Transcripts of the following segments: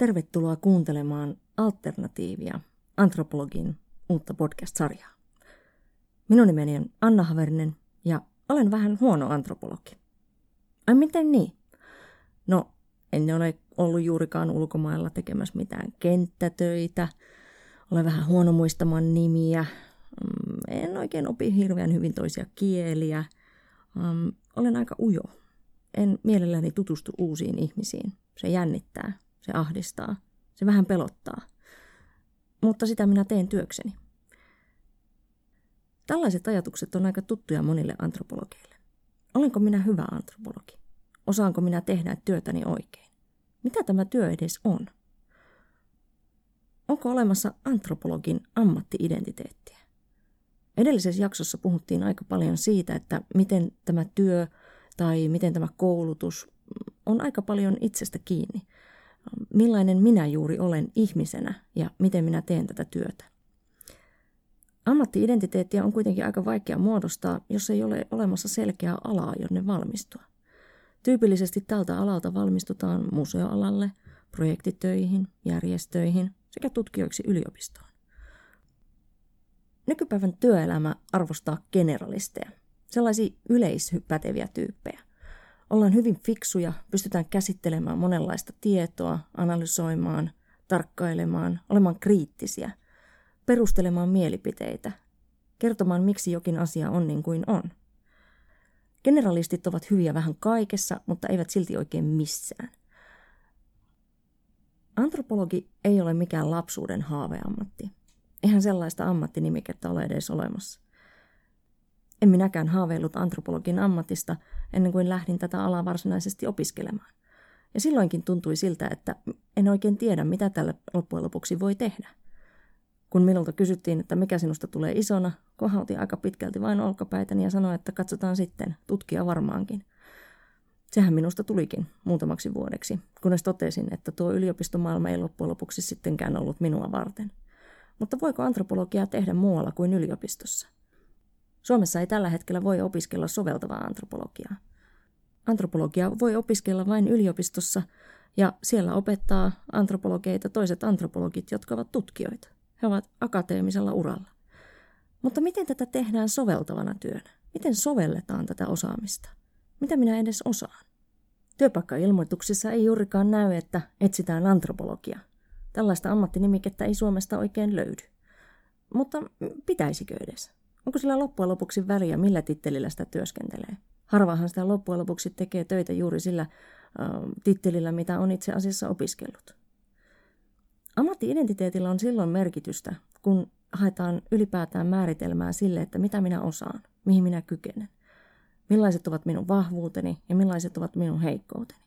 Tervetuloa kuuntelemaan Alternatiivia, antropologin uutta podcast-sarjaa. Minun nimeni on Anna Haverinen ja olen vähän huono antropologi. Ai miten niin? No, en ole ollut juurikaan ulkomailla tekemässä mitään kenttätöitä. Olen vähän huono muistamaan nimiä. Mm, en oikein opi hirveän hyvin toisia kieliä. Um, olen aika ujo. En mielelläni tutustu uusiin ihmisiin. Se jännittää, se ahdistaa, se vähän pelottaa. Mutta sitä minä teen työkseni. Tällaiset ajatukset on aika tuttuja monille antropologeille. Olenko minä hyvä antropologi? Osaanko minä tehdä työtäni oikein? Mitä tämä työ edes on? Onko olemassa antropologin ammattiidentiteettiä? Edellisessä jaksossa puhuttiin aika paljon siitä, että miten tämä työ tai miten tämä koulutus on aika paljon itsestä kiinni. Millainen minä juuri olen ihmisenä ja miten minä teen tätä työtä. Ammattiidentiteettiä on kuitenkin aika vaikea muodostaa, jos ei ole olemassa selkeää alaa, jonne valmistua. Tyypillisesti tältä alalta valmistutaan museoalalle, projektitöihin, järjestöihin sekä tutkijoiksi yliopistoon. Nykypäivän työelämä arvostaa generalisteja, sellaisia yleispäteviä tyyppejä. Ollaan hyvin fiksuja, pystytään käsittelemään monenlaista tietoa, analysoimaan, tarkkailemaan, olemaan kriittisiä, perustelemaan mielipiteitä, kertomaan miksi jokin asia on niin kuin on. Generalistit ovat hyviä vähän kaikessa, mutta eivät silti oikein missään. Antropologi ei ole mikään lapsuuden haaveammatti. Eihän sellaista ammattinimikettä ole edes olemassa. En minäkään haaveillut antropologin ammatista ennen kuin lähdin tätä alaa varsinaisesti opiskelemaan. Ja silloinkin tuntui siltä, että en oikein tiedä, mitä tälle loppujen lopuksi voi tehdä. Kun minulta kysyttiin, että mikä sinusta tulee isona, kohautin aika pitkälti vain olkapäitäni ja sanoin, että katsotaan sitten, tutkia varmaankin. Sehän minusta tulikin muutamaksi vuodeksi, kunnes totesin, että tuo yliopistomaailma ei loppujen lopuksi sittenkään ollut minua varten. Mutta voiko antropologiaa tehdä muualla kuin yliopistossa? Suomessa ei tällä hetkellä voi opiskella soveltavaa antropologiaa. Antropologia voi opiskella vain yliopistossa ja siellä opettaa antropologeita toiset antropologit, jotka ovat tutkijoita. He ovat akateemisella uralla. Mutta miten tätä tehdään soveltavana työnä? Miten sovelletaan tätä osaamista? Mitä minä edes osaan? Työpaikkailmoituksissa ei juurikaan näy, että etsitään antropologia. Tällaista ammattinimikettä ei Suomesta oikein löydy. Mutta pitäisikö edes? Onko sillä loppujen lopuksi väliä, millä tittelillä sitä työskentelee? Harvahan sitä loppujen lopuksi tekee töitä juuri sillä äh, tittelillä, mitä on itse asiassa opiskellut. Ammattiidentiteetillä on silloin merkitystä, kun haetaan ylipäätään määritelmää sille, että mitä minä osaan, mihin minä kykenen, millaiset ovat minun vahvuuteni ja millaiset ovat minun heikkouteni.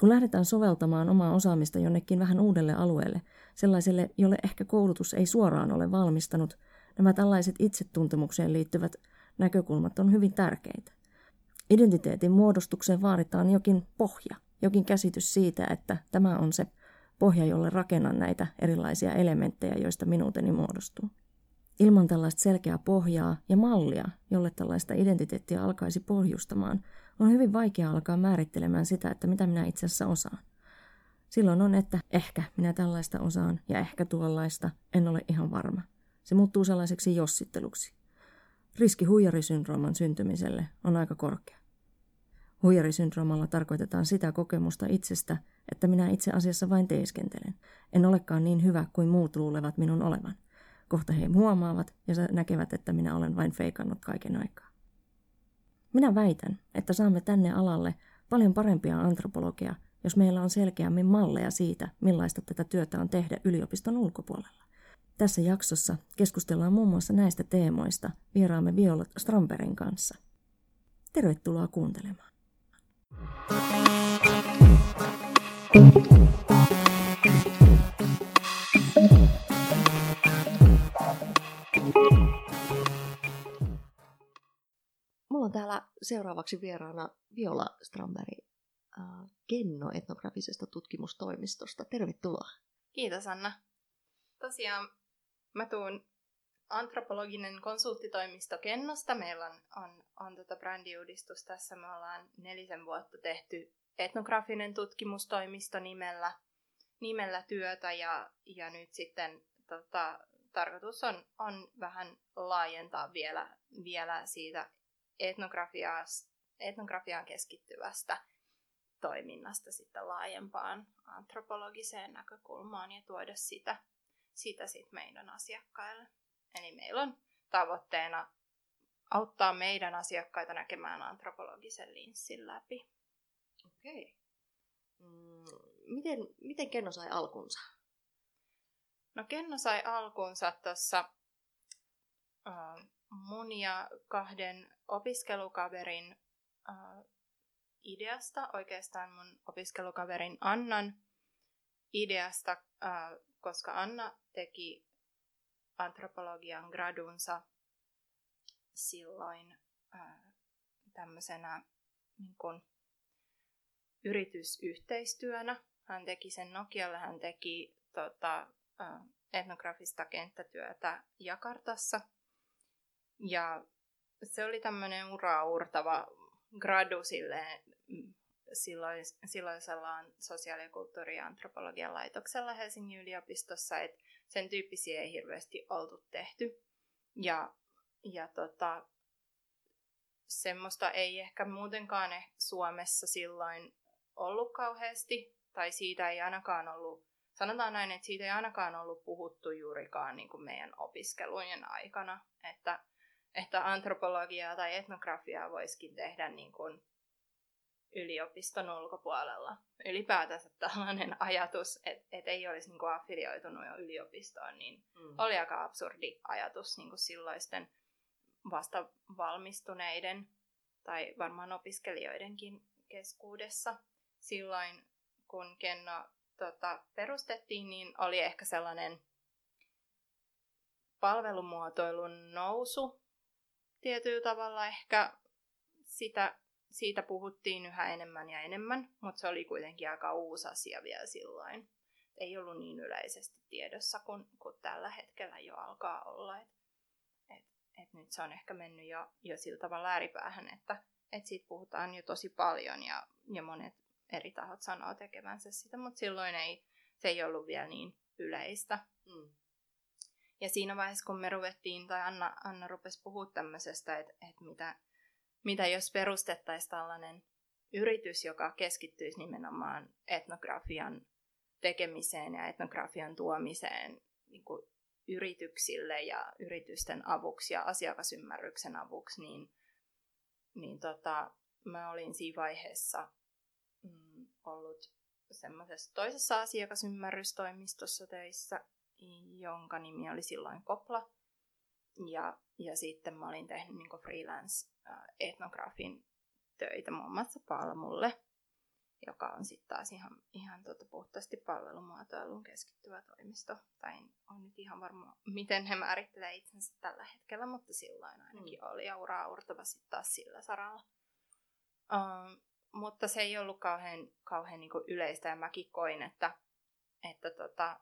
Kun lähdetään soveltamaan omaa osaamista jonnekin vähän uudelle alueelle, sellaiselle, jolle ehkä koulutus ei suoraan ole valmistanut, nämä tällaiset itsetuntemukseen liittyvät näkökulmat on hyvin tärkeitä. Identiteetin muodostukseen vaaditaan jokin pohja, jokin käsitys siitä, että tämä on se pohja, jolle rakennan näitä erilaisia elementtejä, joista minuuteni muodostuu. Ilman tällaista selkeää pohjaa ja mallia, jolle tällaista identiteettiä alkaisi pohjustamaan, on hyvin vaikea alkaa määrittelemään sitä, että mitä minä itse asiassa osaan. Silloin on, että ehkä minä tällaista osaan ja ehkä tuollaista, en ole ihan varma. Se muuttuu sellaiseksi jossitteluksi. Riski huijarisyndrooman syntymiselle on aika korkea. Huijarisyndroomalla tarkoitetaan sitä kokemusta itsestä, että minä itse asiassa vain teeskentelen. En olekaan niin hyvä kuin muut luulevat minun olevan. Kohta he huomaavat ja näkevät, että minä olen vain feikannut kaiken aikaa. Minä väitän, että saamme tänne alalle paljon parempia antropologia, jos meillä on selkeämmin malleja siitä, millaista tätä työtä on tehdä yliopiston ulkopuolella. Tässä jaksossa keskustellaan muun muassa näistä teemoista vieraamme Viola Stramperin kanssa. Tervetuloa kuuntelemaan. Mulla on täällä seuraavaksi vieraana Viola Stramberi äh, Kenno etnografisesta tutkimustoimistosta. Tervetuloa. Kiitos Anna. Tosiaan mä tuun antropologinen konsulttitoimisto Kennosta. Meillä on, on, on tota brändiuudistus tässä. Me ollaan nelisen vuotta tehty etnografinen tutkimustoimisto nimellä. nimellä työtä ja, ja nyt sitten tota, tarkoitus on, on vähän laajentaa vielä, vielä siitä etnografiaan keskittyvästä toiminnasta sitten laajempaan antropologiseen näkökulmaan ja tuoda sitä, sitä sit meidän asiakkaille. Eli meillä on tavoitteena auttaa meidän asiakkaita näkemään antropologisen linssin läpi. Okei. Mm, miten, miten Kenno sai alkunsa? No Kenno sai alkunsa tuossa äh, mun ja kahden opiskelukaverin äh, ideasta, oikeastaan mun opiskelukaverin Annan ideasta, äh, koska Anna teki antropologian gradunsa silloin äh, tämmöisenä niin kun, yritysyhteistyönä. Hän teki sen Nokialle, hän teki tota, äh, etnografista kenttätyötä Jakartassa. Ja se oli tämmöinen uraurtava gradu silleen, silloin, silloisella sosiaali- ja kulttuuri- ja antropologian laitoksella Helsingin yliopistossa, että sen tyyppisiä ei hirveästi oltu tehty. Ja, ja tota, semmoista ei ehkä muutenkaan Suomessa silloin ollut kauheasti, tai siitä ei ainakaan ollut, sanotaan näin, että siitä ei ainakaan ollut puhuttu juurikaan niin kuin meidän opiskelujen aikana, että, että antropologiaa tai etnografiaa voisikin tehdä niin kuin yliopiston ulkopuolella. Ylipäätänsä tällainen ajatus, että et ei olisi niinku affilioitunut jo yliopistoon, niin mm. oli aika absurdi ajatus niinku silloisten vasta valmistuneiden tai varmaan opiskelijoidenkin keskuudessa. Silloin kun Kenno tota, perustettiin, niin oli ehkä sellainen palvelumuotoilun nousu tietyllä tavalla ehkä sitä siitä puhuttiin yhä enemmän ja enemmän, mutta se oli kuitenkin aika uusi asia vielä silloin. Ei ollut niin yleisesti tiedossa kuin, kuin tällä hetkellä jo alkaa olla. Et, et, et nyt se on ehkä mennyt jo, jo sillä tavalla ääripäähän, että et siitä puhutaan jo tosi paljon ja, ja monet eri tahot sanoo tekevänsä sitä, mutta silloin ei, se ei ollut vielä niin yleistä. Mm. Ja siinä vaiheessa, kun me ruvettiin, tai Anna, Anna rupesi puhua tämmöisestä, että, että mitä, mitä jos perustettaisiin tällainen yritys, joka keskittyisi nimenomaan etnografian tekemiseen ja etnografian tuomiseen niin kuin yrityksille ja yritysten avuksi ja asiakasymmärryksen avuksi, niin, niin tota, mä olin siinä vaiheessa mm, ollut semmoisessa toisessa asiakasymmärrystoimistossa töissä, jonka nimi oli silloin Kopla. Ja, ja sitten mä olin tehnyt niin freelance Äh, etnografin töitä muun muassa Palmulle, joka on sitten taas ihan, ihan tota puhtaasti palvelumuotoiluun keskittyvä toimisto. Tai en ole nyt ihan varma, miten he määrittelee itsensä tällä hetkellä, mutta silloin ainakin mm. oli ja uraa urtava sitten taas sillä saralla. Um, mutta se ei ollut kauhean, kauhean niin yleistä ja mäkin koin, että, että tota,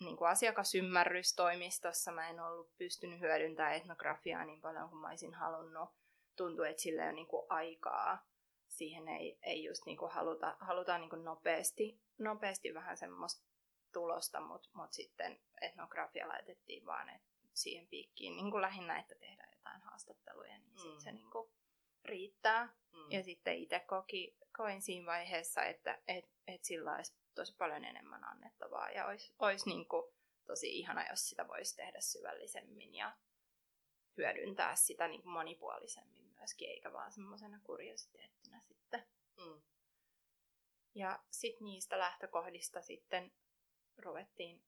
niin kuin asiakasymmärrystoimistossa mä en ollut pystynyt hyödyntämään etnografiaa niin paljon kuin mä olisin halunnut tuntuu, että sillä on niinku aikaa. Siihen ei, ei just niinku haluta, halutaan niinku nopeasti, nopeasti vähän semmoista tulosta, mutta mut sitten etnografia laitettiin vaan et siihen piikkiin niin lähinnä, että tehdään jotain haastatteluja, niin mm. sitten se niin riittää. Mm. Ja sitten itse koki, koin siinä vaiheessa, että et, et sillä olisi tosi paljon enemmän annettavaa ja olisi, olisi niin tosi ihana, jos sitä voisi tehdä syvällisemmin ja hyödyntää sitä niin monipuolisemmin myöskin, eikä vaan semmoisena kuriositeettina sitten. Mm. Ja sitten niistä lähtökohdista sitten ruvettiin,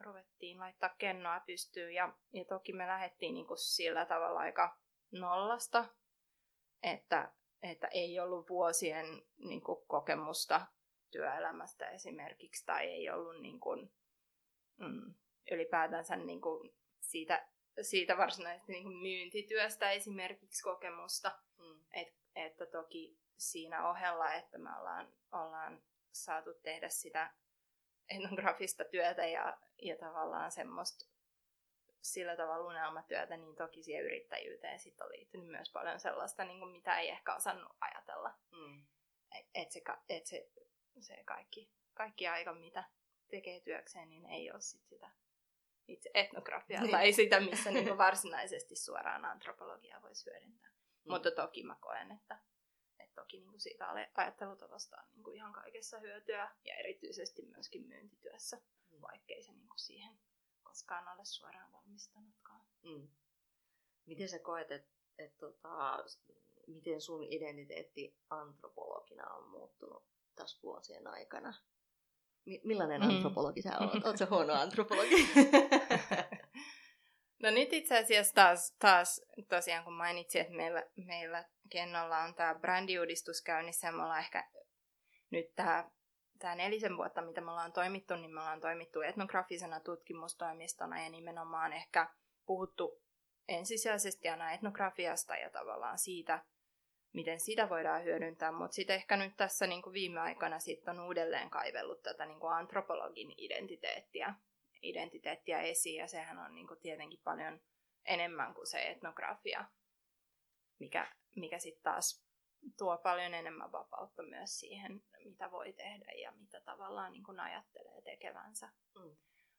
ruvettiin laittaa kennoa pystyyn ja, ja toki me lähdettiin niinku sillä tavalla aika nollasta, että, että ei ollut vuosien niinku kokemusta työelämästä esimerkiksi tai ei ollut niinku, mm, ylipäätänsä niinku siitä siitä varsinaisesti niin kuin myyntityöstä esimerkiksi kokemusta. Mm. Et, että toki siinä ohella, että me ollaan, ollaan saatu tehdä sitä etnografista työtä ja, ja tavallaan semmoista sillä tavalla unelmatyötä, niin toki siihen yrittäjyyteen sit on liittynyt myös paljon sellaista, niin kuin mitä ei ehkä osannut ajatella. Mm. Että et se, et se, se kaikki, kaikki aika, mitä, tekee työkseen, niin ei ole sit sitä itse etnografiaa Niin. tai sitä, missä niinku varsinaisesti suoraan antropologiaa voisi hyödyntää. Mm. Mutta toki mä koen, että, että toki niinku siitä ajattelutavasta on niinku ihan kaikessa hyötyä ja erityisesti myöskin myyntityössä, Mm. vaikkei se niinku siihen koskaan ole suoraan valmistanutkaan. Mm. Miten sä koet, että et, tota, miten sun identiteetti antropologina on muuttunut tässä vuosien aikana? Mi- millainen Mm. antropologi sä oot? Oot sä huono antropologi? No nyt itse asiassa taas, taas tosiaan kun mainitsin, että meillä, meillä Kennolla on tämä brändiuudistus käynnissä ja me ollaan ehkä nyt tämä tämä nelisen vuotta, mitä me ollaan toimittu, niin me ollaan toimittu etnografisena tutkimustoimistona ja nimenomaan ehkä puhuttu ensisijaisesti aina etnografiasta ja tavallaan siitä, miten sitä voidaan hyödyntää, mutta sitten ehkä nyt tässä niin kuin viime aikoina sitten on uudelleen kaivellut tätä niin kuin antropologin identiteettiä, identiteettiä esiin, ja sehän on niin kuin tietenkin paljon enemmän kuin se etnografia, mikä, mikä sitten taas tuo paljon enemmän vapautta myös siihen, mitä voi tehdä ja mitä tavallaan niin kuin ajattelee tekevänsä. Mm.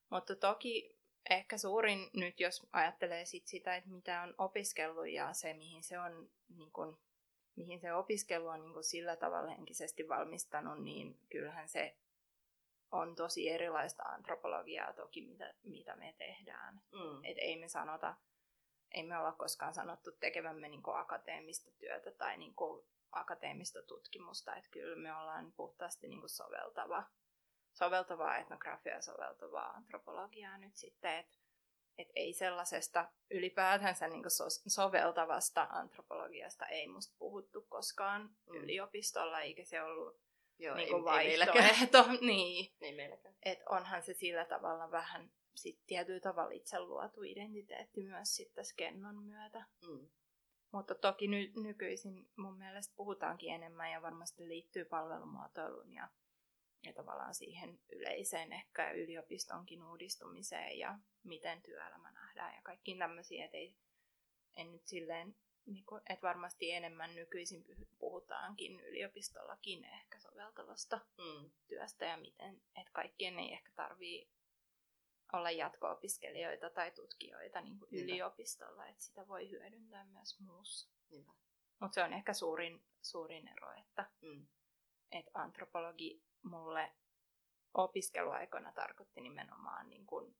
Mutta toki ehkä suurin nyt, jos ajattelee sit sitä, että mitä on opiskellut ja se, mihin se on niin kuin, mihin se opiskelu on niin kuin sillä tavalla henkisesti valmistanut, niin kyllähän se on tosi erilaista antropologiaa toki, mitä, mitä me tehdään. mm. Et ei me sanota, ei me olla koskaan sanottu tekevämme niin kuin akateemista työtä tai niin kuin akateemista tutkimusta, että kyllä me ollaan puhtaasti niin kuin soveltava, soveltavaa etnografiaa ja soveltavaa antropologiaa nyt sitten, että et ei sellaisesta ylipäätänsä niin so- soveltavasta antropologiasta ei musta puhuttu koskaan Mm. yliopistolla, eikä se ollut Joo, niin ei, kuin ei vaihtoehto. niin, Ei meilläkään. et onhan se sillä tavalla vähän sit tietyllä tavalla itse luotu identiteetti myös sitten Skennon myötä. Mm. Mutta toki ny- nykyisin mun mielestä puhutaankin enemmän ja varmasti liittyy palvelumuotoiluun ja, ja tavallaan siihen yleiseen ehkä yliopistonkin uudistumiseen ja miten työelämä nähdään ja kaikkiin tämmöisiä, että ei, en nyt silleen, niin kuin, että varmasti enemmän nykyisin puhutaankin yliopistollakin ehkä soveltavasta Mm. työstä ja miten, että kaikkien ei ehkä tarvii olla jatko-opiskelijoita tai tutkijoita niin kuin Niinpä. yliopistolla, että sitä voi hyödyntää myös muussa. Niinpä. Mutta se on ehkä suurin, suurin ero, että, Mm. että antropologi mulle opiskeluaikoina tarkoitti nimenomaan niin kuin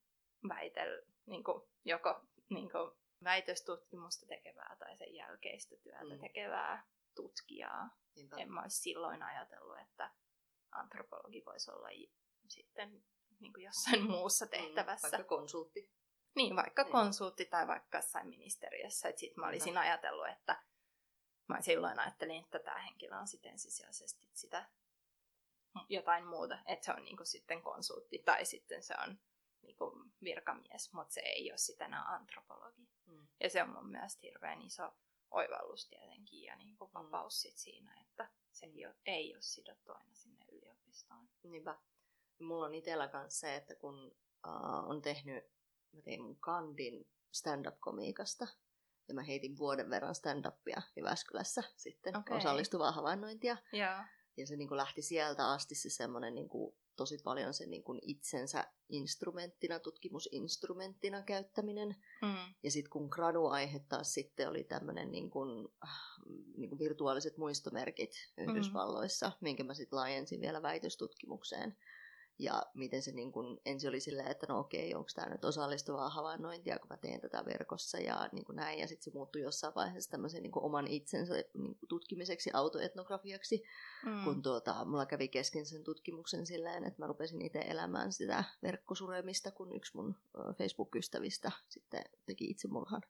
väitel, niin kuin joko niin kuin väitöstutkimusta tekevää tai sen jälkeistä työtä Mm. tekevää tutkijaa. Niinpä. En mä olisi silloin ajatellut, että antropologi voisi olla sitten niin kuin jossain muussa tehtävässä. Mm. Vaikka konsultti. Niin, vaikka Niin. konsultti tai vaikka jossain ministeriössä. Että sit mä olisin Niinpä. ajatellut, että mä silloin ajattelin, että tämä henkilö on sitten ensisijaisesti sitä jotain muuta. Että se on niinku sitten konsultti tai sitten se on niinku virkamies, mutta se ei ole sitten enää antropologi. Mm. Ja se on mun mielestä hirveän iso oivallus tietenkin ja niinku vapaus sit siinä, että se ei ole, ei ole sidottu aina sinne yliopistoon. Niinpä. Mulla on itsellä kanssa se, että kun uh, on tehnyt, mä tein mun kandin stand-up-komiikasta, ja mä heitin vuoden verran stand-upia Jyväskylässä sitten, Okei. osallistuvaa havainnointia. Joo. Ja se niin kuin lähti sieltä asti se semmoinen niin kuin, tosi paljon se niin kuin itsensä instrumenttina, tutkimusinstrumenttina käyttäminen. Mm. Ja sitten kun graduaihe taas sitten oli tämmöinen niin kuin, niin kuin virtuaaliset muistomerkit Yhdysvalloissa, mm. minkä mä sitten laajensin vielä väitöstutkimukseen. Ja miten se niin kuin, ensin oli silleen, että no okei, onko tämä nyt osallistuvaa havainnointia, kun mä teen tätä verkossa ja niin kuin näin. Ja sitten se muuttui jossain vaiheessa tämmöisen niin kuin oman itsensä niin kuin tutkimiseksi, autoetnografiaksi Mm. kun tuota, mulla kävi kesken sen tutkimuksen silleen, että mä rupesin itse elämään sitä verkkosuremista, kun yksi mun Facebook-ystävistä sitten teki itsemurhan,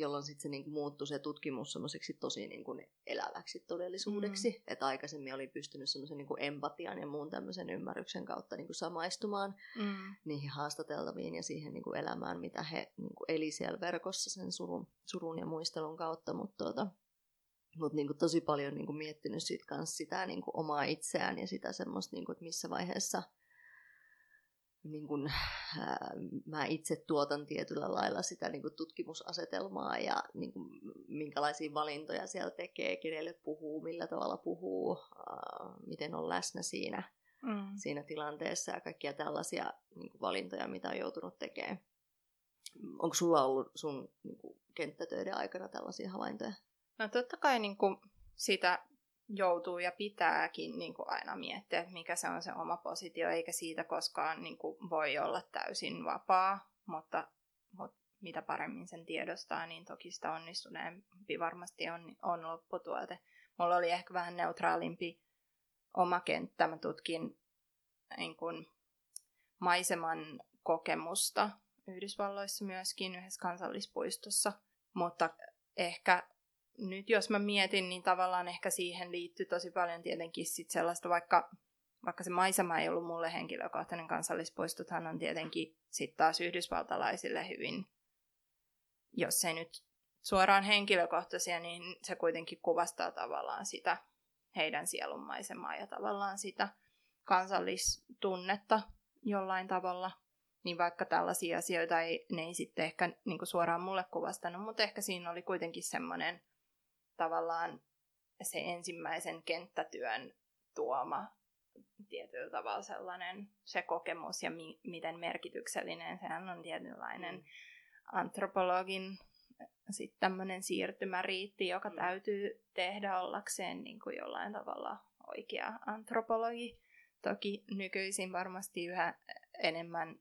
jolloin sitten se niinku muuttui se tutkimus semmoiseksi tosi niinku eläväksi todellisuudeksi, mm. että aikaisemmin oli pystynyt semmoisen niinku empatian ja muun tämmöisen ymmärryksen kautta niinku samaistumaan Mm. niihin haastateltaviin ja siihen niinku elämään, mitä he niinku eli siellä verkossa sen surun, surun ja muistelun kautta, mutta tuota, mut niinku tosi paljon niinku miettinyt sit kans sitä niinku omaa itseään ja sitä semmoista, niinku, että missä vaiheessa niinku, ää, mä itse tuotan tietyllä lailla sitä niinku, tutkimusasetelmaa ja niinku, minkälaisia valintoja siellä tekee, kenelle puhuu, millä tavalla puhuu, ää, miten on läsnä siinä mm. siinä tilanteessa ja kaikkia tällaisia niin kuin valintoja, mitä on joutunut tekemään. Onko sulla ollut sun niin kuin, kenttätöiden aikana tällaisia havaintoja? No totta kai niin kuin, sitä joutuu ja pitääkin niin kuin aina miettiä, että mikä se on se oma positio, eikä siitä koskaan niin kuin, voi olla täysin vapaa, mutta, mutta mitä paremmin sen tiedostaa, niin toki sitä onnistuneempi varmasti on, on lopputuote. Mulla oli ehkä vähän neutraalimpi oma kenttä. Mä tutkin niin kuin, maiseman kokemusta Yhdysvalloissa myöskin yhdessä kansallispuistossa, mutta ehkä nyt jos mä mietin, niin tavallaan ehkä siihen liittyy tosi paljon tietenkin sit sellaista, vaikka, vaikka se maisema ei ollut mulle henkilökohtainen kansallispuistothan on tietenkin sitten taas yhdysvaltalaisille hyvin, jos ei nyt suoraan henkilökohtaisia, niin se kuitenkin kuvastaa tavallaan sitä heidän sielunmaisemaa ja tavallaan sitä kansallistunnetta jollain tavalla. Niin vaikka tällaisia asioita ei, ne ei sitten ehkä niin suoraan mulle kuvastanut, mutta ehkä siinä oli kuitenkin semmoinen tavallaan se ensimmäisen kenttätyön tuoma tietyllä tavalla sellainen se kokemus ja mi- miten merkityksellinen sehän on tietynlainen mm. antropologin sitten tämmöinen siirtymäriitti, joka mm. täytyy tehdä ollakseen niin kuin jollain tavalla oikea antropologi. Toki nykyisin varmasti yhä enemmän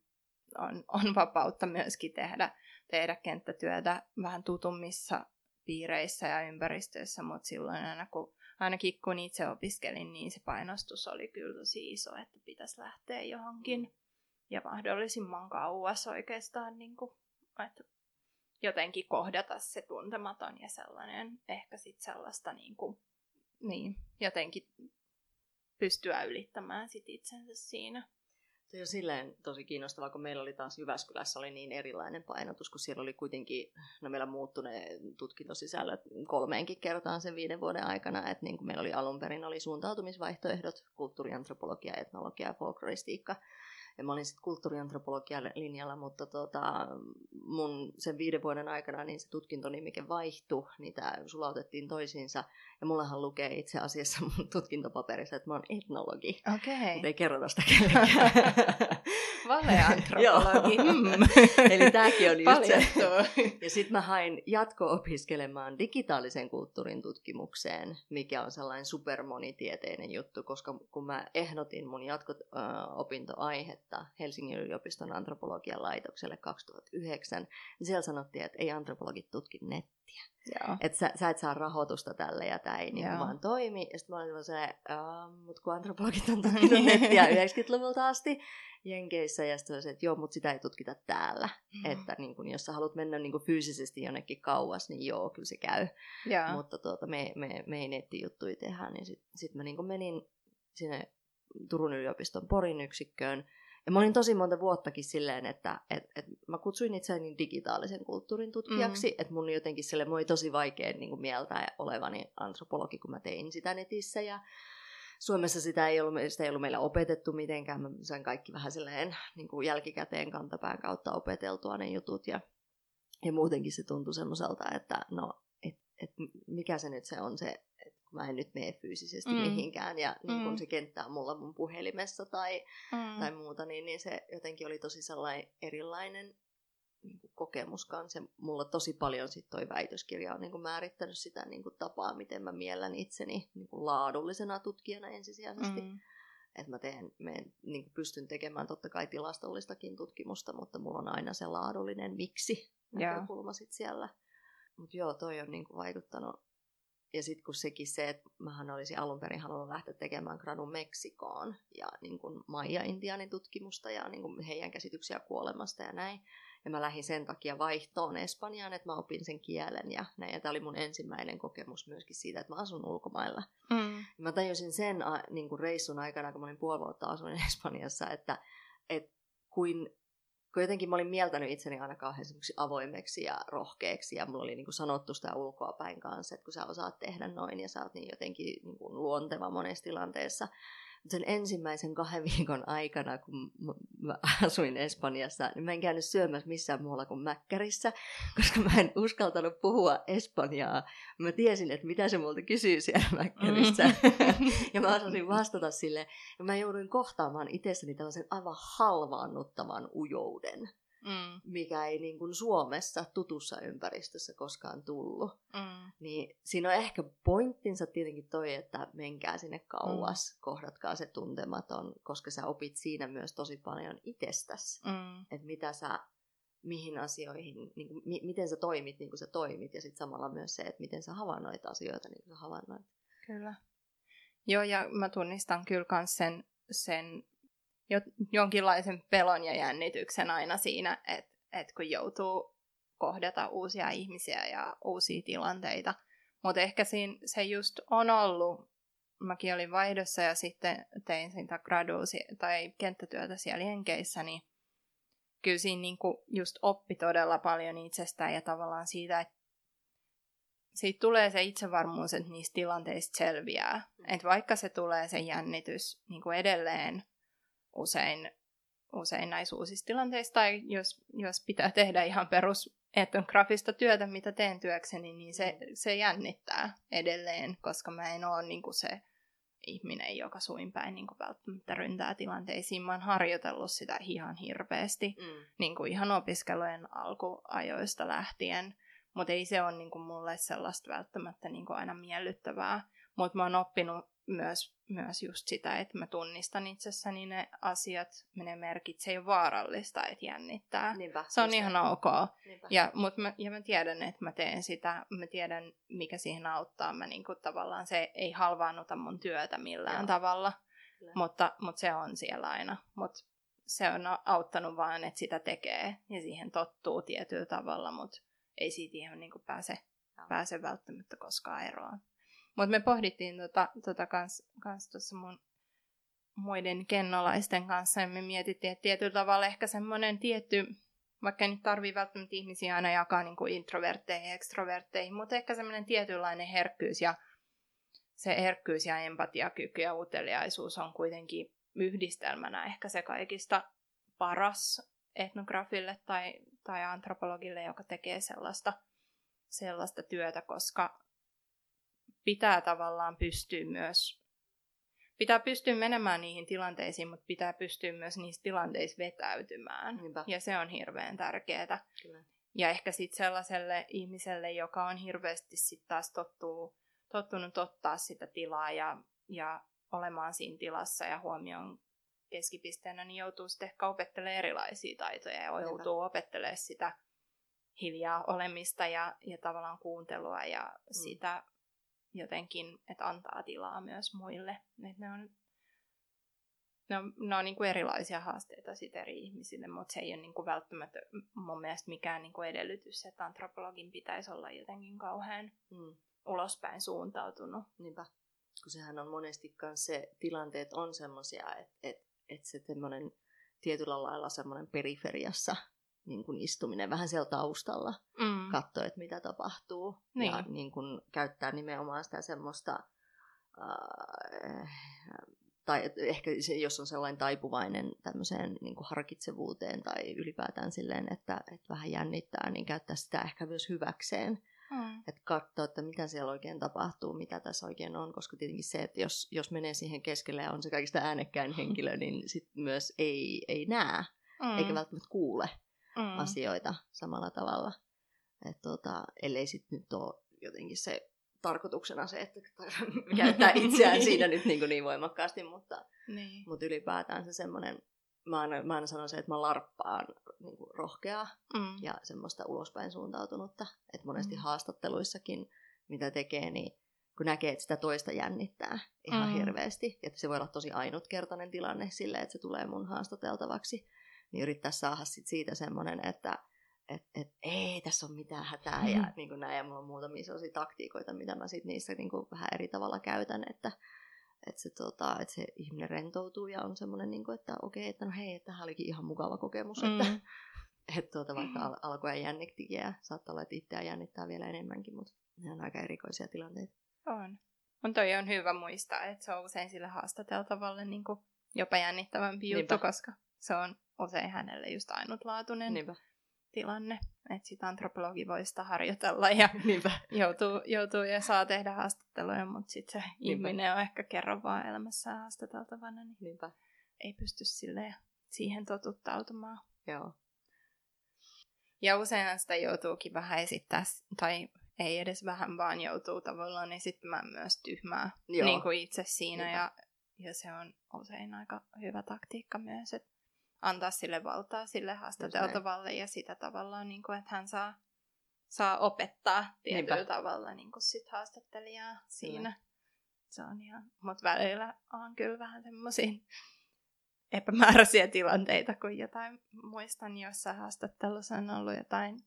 on, on vapautta myöskin tehdä, tehdä kenttätyötä vähän tutummissa piireissä ja ympäristöissä, mutta silloin aina kun, ainakin kun itse opiskelin, niin se painostus oli kyllä tosi iso, että pitäisi lähteä johonkin ja mahdollisimman kauas oikeastaan, niin kuin, että jotenkin kohdata se tuntematon ja sellainen ehkä sitten sellaista niin kuin, niin, jotenkin pystyä ylittämään sit itsensä siinä. Se on silleen tosi kiinnostavaa, kun meillä oli taas Jyväskylässä oli niin erilainen painotus, kun siellä oli kuitenkin, no meillä muuttuneet tutkintosisällöt kolmeenkin kertaan sen viiden vuoden aikana, että niin kuin meillä oli alun perin oli suuntautumisvaihtoehdot, kulttuuriantropologia, etnologia ja folkloristiikka, ja mä olin sitten kulttuuriantropologian linjalla, mutta tota, mun sen viiden vuoden aikana niin se tutkintonimike vaihtui, niitä sulautettiin toisiinsa. Ja mullahan lukee itse asiassa mun tutkintopaperissa, että mä oon etnologi. Okei. Okay. ei kerrota sitä kellekään. Valeantropologi. mm. Eli tääkin on just se. Ja sitten mä hain jatko-opiskelemaan digitaalisen kulttuurin tutkimukseen, mikä on sellainen supermonitieteinen juttu, koska kun mä ehdotin mun jatko-opintoaihetta Helsingin yliopiston antropologian laitokselle 2009, niin siellä sanottiin, että ei antropologit tutki nettiä. Että sä, sä et saa rahoitusta tälle ja tämä ei niin vaan toimi. Ja sitten mä olin se, mutta kun antropologit on tutkinut nettiä 90-luvulta asti Jenkeissä, ja sitten että joo, mutta sitä ei tutkita täällä. Mm. Että niin kun, jos sä haluat mennä niin kun fyysisesti jonnekin kauas, niin joo, kyllä se käy. Ja. Mutta tuota, me, me, me ei nettijuttuja tehdä, niin sitten sit mä niin menin sinne Turun yliopiston Porin yksikköön, ja mä olin tosi monta vuottakin silleen, että et, et mä kutsuin itseäni digitaalisen kulttuurin tutkijaksi, mm. että mun jotenkin sille, mun oli tosi vaikea niin kuin mieltää olevani antropologi, kun mä tein sitä netissä. Ja Suomessa sitä ei ollut, sitä ei ollut meillä opetettu mitenkään, mä sain kaikki vähän silleen niin kuin jälkikäteen kantapään kautta opeteltua ne jutut. Ja, ja muutenkin se tuntui semmoiselta, että no, et, et mikä se nyt se on se kun mä en nyt mene fyysisesti mm. mihinkään ja niin kun mm. se kenttä on mulla mun puhelimessa tai, mm. tai muuta, niin, niin se jotenkin oli tosi sellainen erilainen niin kuin kokemus kanssa. Mulla tosi paljon sit toi väitöskirja on niin kuin määrittänyt sitä niin kuin tapaa, miten mä miellän itseni niin kuin laadullisena tutkijana ensisijaisesti. Mm. Että mä teen, meen, niin kuin pystyn tekemään totta kai tilastollistakin tutkimusta, mutta mulla on aina se laadullinen miksi näkökulma sit siellä. Mutta joo, toi on niin kuin vaikuttanut ja sitten kun sekin se, että mähän olisin alun perin halunnut lähteä tekemään gradun Meksikoon ja niin kuin Maija-Intianin tutkimusta ja niin kuin heidän käsityksiä kuolemasta ja näin. Ja mä lähdin sen takia vaihtoon Espanjaan, että mä opin sen kielen ja näin. Ja tämä oli mun ensimmäinen kokemus myöskin siitä, että mä asun ulkomailla. Mm. Mä tajusin sen niin kuin reissun aikana, kun mä olin puoli vuotta asuin Espanjassa, että, että kuin kun jotenkin mä olin mieltänyt itseni aina kauhean avoimeksi ja rohkeaksi ja mulla oli niin kuin sanottu sitä ulkoa päin kanssa, että kun sä osaat tehdä noin ja sä oot niin jotenkin niin kuin luonteva monessa tilanteessa, sen ensimmäisen kahden viikon aikana, kun mä asuin Espanjassa, niin mä en käynyt syömässä missään muualla kuin Mäkkärissä, koska mä en uskaltanut puhua Espanjaa. Mä tiesin, että mitä se multa kysyy siellä Mäkkärissä. Mm. ja mä osasin vastata sille. Ja mä jouduin kohtaamaan itsessäni tällaisen aivan halvaannuttavan ujouden mm. mikä ei niin kuin Suomessa tutussa ympäristössä koskaan tullut. Mm. Niin siinä on ehkä pointtinsa tietenkin toi, että menkää sinne kauas, mm. kohdatkaa se tuntematon, koska sä opit siinä myös tosi paljon itsestäsi. Mm. Että mitä sä mihin asioihin, niin kuin, mi- miten sä toimit niin kuin sä toimit, ja sitten samalla myös se, että miten sä havainnoit asioita niin kuin sä havainnoit. Kyllä. Joo, ja mä tunnistan kyllä myös sen, sen jonkinlaisen pelon ja jännityksen aina siinä, että et kun joutuu kohdata uusia ihmisiä ja uusia tilanteita. Mutta ehkä siinä, se just on ollut, mäkin olin vaihdossa ja sitten tein sitä graduusi tai kenttätyötä siellä Jenkeissä, niin kyllä siinä niinku just oppi todella paljon itsestään ja tavallaan siitä, että siitä tulee se itsevarmuus, että niistä tilanteista selviää. Että vaikka se tulee se jännitys niin kuin edelleen usein, usein näissä uusissa tilanteissa, tai jos, jos pitää tehdä ihan perus etnografista työtä, mitä teen työkseni, niin se, se jännittää edelleen, koska mä en ole niin kuin se ihminen, joka suin päin niin kuin välttämättä ryntää tilanteisiin. Mä oon harjoitellut sitä ihan hirveästi, mm. niin kuin ihan opiskelujen alkuajoista lähtien, mutta ei se ole niin kuin mulle sellaista välttämättä niin kuin aina miellyttävää. Mutta mä oon oppinut myös, myös just sitä, että mä tunnistan itsessäni ne asiat, ne merkit, se ei ole vaarallista, että jännittää. Niinpä, se on ihan ok. Ja, mut mä, ja mä tiedän, että mä teen sitä, mä tiedän, mikä siihen auttaa. Mä niinku, tavallaan se ei halvaannuta mun työtä millään Joo. tavalla, mutta, mutta se on siellä aina. Mutta se on auttanut vaan, että sitä tekee ja siihen tottuu tietyllä tavalla, mutta ei siitä ihan niinku pääse, pääse välttämättä koskaan eroon. Mutta me pohdittiin tota, tota kans, kans tuossa mun muiden kennolaisten kanssa, ja me mietittiin, että tietyllä tavalla ehkä semmoinen tietty, vaikka ei nyt tarvii välttämättä ihmisiä aina jakaa niin kuin introvertteihin ja ekstrovertteihin, mutta ehkä semmoinen tietynlainen herkkyys ja se herkkyys ja empatiakyky ja uteliaisuus on kuitenkin yhdistelmänä ehkä se kaikista paras etnografille tai, tai antropologille, joka tekee sellaista, sellaista työtä, koska pitää tavallaan pystyä myös, pitää pystyä menemään niihin tilanteisiin, mutta pitää pystyä myös niissä tilanteissa vetäytymään. Niinpä. Ja se on hirveän tärkeää. Kyllä. Ja ehkä sitten sellaiselle ihmiselle, joka on hirveästi sitten taas tottuu, tottunut ottaa sitä tilaa ja, ja olemaan siinä tilassa ja huomioon keskipisteenä, niin joutuu sitten ehkä opettelemaan erilaisia taitoja ja joutuu opettelemaan sitä hiljaa olemista ja, ja tavallaan kuuntelua ja mm. sitä jotenkin, että antaa tilaa myös muille. Et ne on, ne on, ne on niin kuin erilaisia haasteita sit eri ihmisille, mutta se ei ole niin kuin välttämättä mun mielestä mikään niin kuin edellytys, että antropologin pitäisi olla jotenkin kauhean mm. ulospäin suuntautunut. Niinpä. Kun sehän on monesti se, tilanteet on semmoisia, että et, et se tietyllä lailla semmoinen periferiassa niin kuin istuminen vähän siellä taustalla, mm. katsoa, että mitä tapahtuu. Niin. Ja niin kuin käyttää nimenomaan sitä semmoista, äh, tai ehkä se, jos on sellainen taipuvainen tämmöiseen niin kuin harkitsevuuteen tai ylipäätään silleen, että, että vähän jännittää, niin käyttää sitä ehkä myös hyväkseen. Mm. Että katsoa, että mitä siellä oikein tapahtuu, mitä tässä oikein on, koska tietenkin se, että jos, jos menee siihen keskelle ja on se kaikista äänekkäin henkilö, niin sitten myös ei, ei näe, mm. eikä välttämättä kuule mm. asioita samalla tavalla. Et tota, ellei sitten nyt ole jotenkin se tarkoituksena se, että käyttää itseään siinä nyt niin, kuin niin voimakkaasti, mutta, niin. mutta ylipäätään se semmoinen, mä aina, mä aina sanon se, että mä larppaan niin kuin rohkeaa mm. ja semmoista ulospäin suuntautunutta, että monesti mm. haastatteluissakin, mitä tekee, niin kun näkee, että sitä toista jännittää ihan mm. hirveästi, että se voi olla tosi ainutkertainen tilanne silleen, että se tulee mun haastateltavaksi, niin yrittää saada sit siitä semmoinen, että et, et, ei tässä ole mitään hätää mm. ja niin kuin näin, ja mulla on muutamia sellaisia taktiikoita, mitä mä sit niissä niin kuin vähän eri tavalla käytän, että että se, tota, että se ihminen rentoutuu ja on semmoinen, niin kuin, että okei, okay, että no hei, tämähän olikin ihan mukava kokemus, mm. että et, tuota, vaikka al- alkoi jännittikin ja saattaa olla, että itseään jännittää vielä enemmänkin, mutta ne on aika erikoisia tilanteita. On. Mutta toi on hyvä muistaa, että se on usein sille haastateltavalle niin kuin jopa jännittävämpi juttu, Niinpä. koska se on usein hänelle just ainutlaatuinen Niinpä. tilanne. Että sitä antropologi voi sitä harjoitella ja Niinpä. joutuu, joutuu ja saa tehdä haastatteluja, mutta sitten se Niinpä. ihminen on ehkä kerran vaan elämässään haastateltavana, niin Niinpä. ei pysty silleen siihen totuttautumaan. Joo. Ja useinhan sitä joutuukin vähän esittää, tai ei edes vähän, vaan joutuu tavallaan esittämään myös tyhmää Joo. niin kuin itse siinä. Niinpä. Ja, ja se on usein aika hyvä taktiikka myös, että antaa sille valtaa sille haastateltavalle ja sitä tavallaan, niin kuin, että hän saa, saa opettaa tietyllä Niinpä. tavalla niin kuin sit haastattelijaa siinä. Se on ihan, mutta välillä on kyllä vähän semmoisia epämääräisiä tilanteita, kun jotain, muistan jossain haastattelussa on ollut jotain,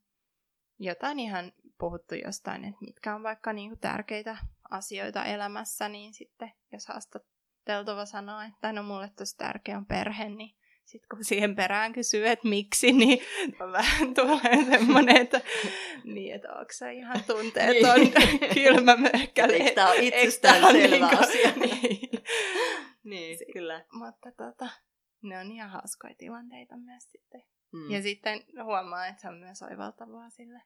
jotain ihan puhuttu jostain, että mitkä on vaikka niinku tärkeitä asioita elämässä, niin sitten jos haastateltava sanoo, että no mulle tosi tärkeä on perhe, niin sitten kun siihen perään kysyy, että miksi, niin vähän tulee semmoinen, että niin, että onko se ihan tunteeton, kylmä möhkäle. Eikö tää ole itsestään selvä niinku- asia? niin. niin, Si- kyllä. Mutta tota, ne on ihan hauskoja tilanteita myös sitten. Mm. Ja sitten huomaa, että se on myös oivaltavaa sille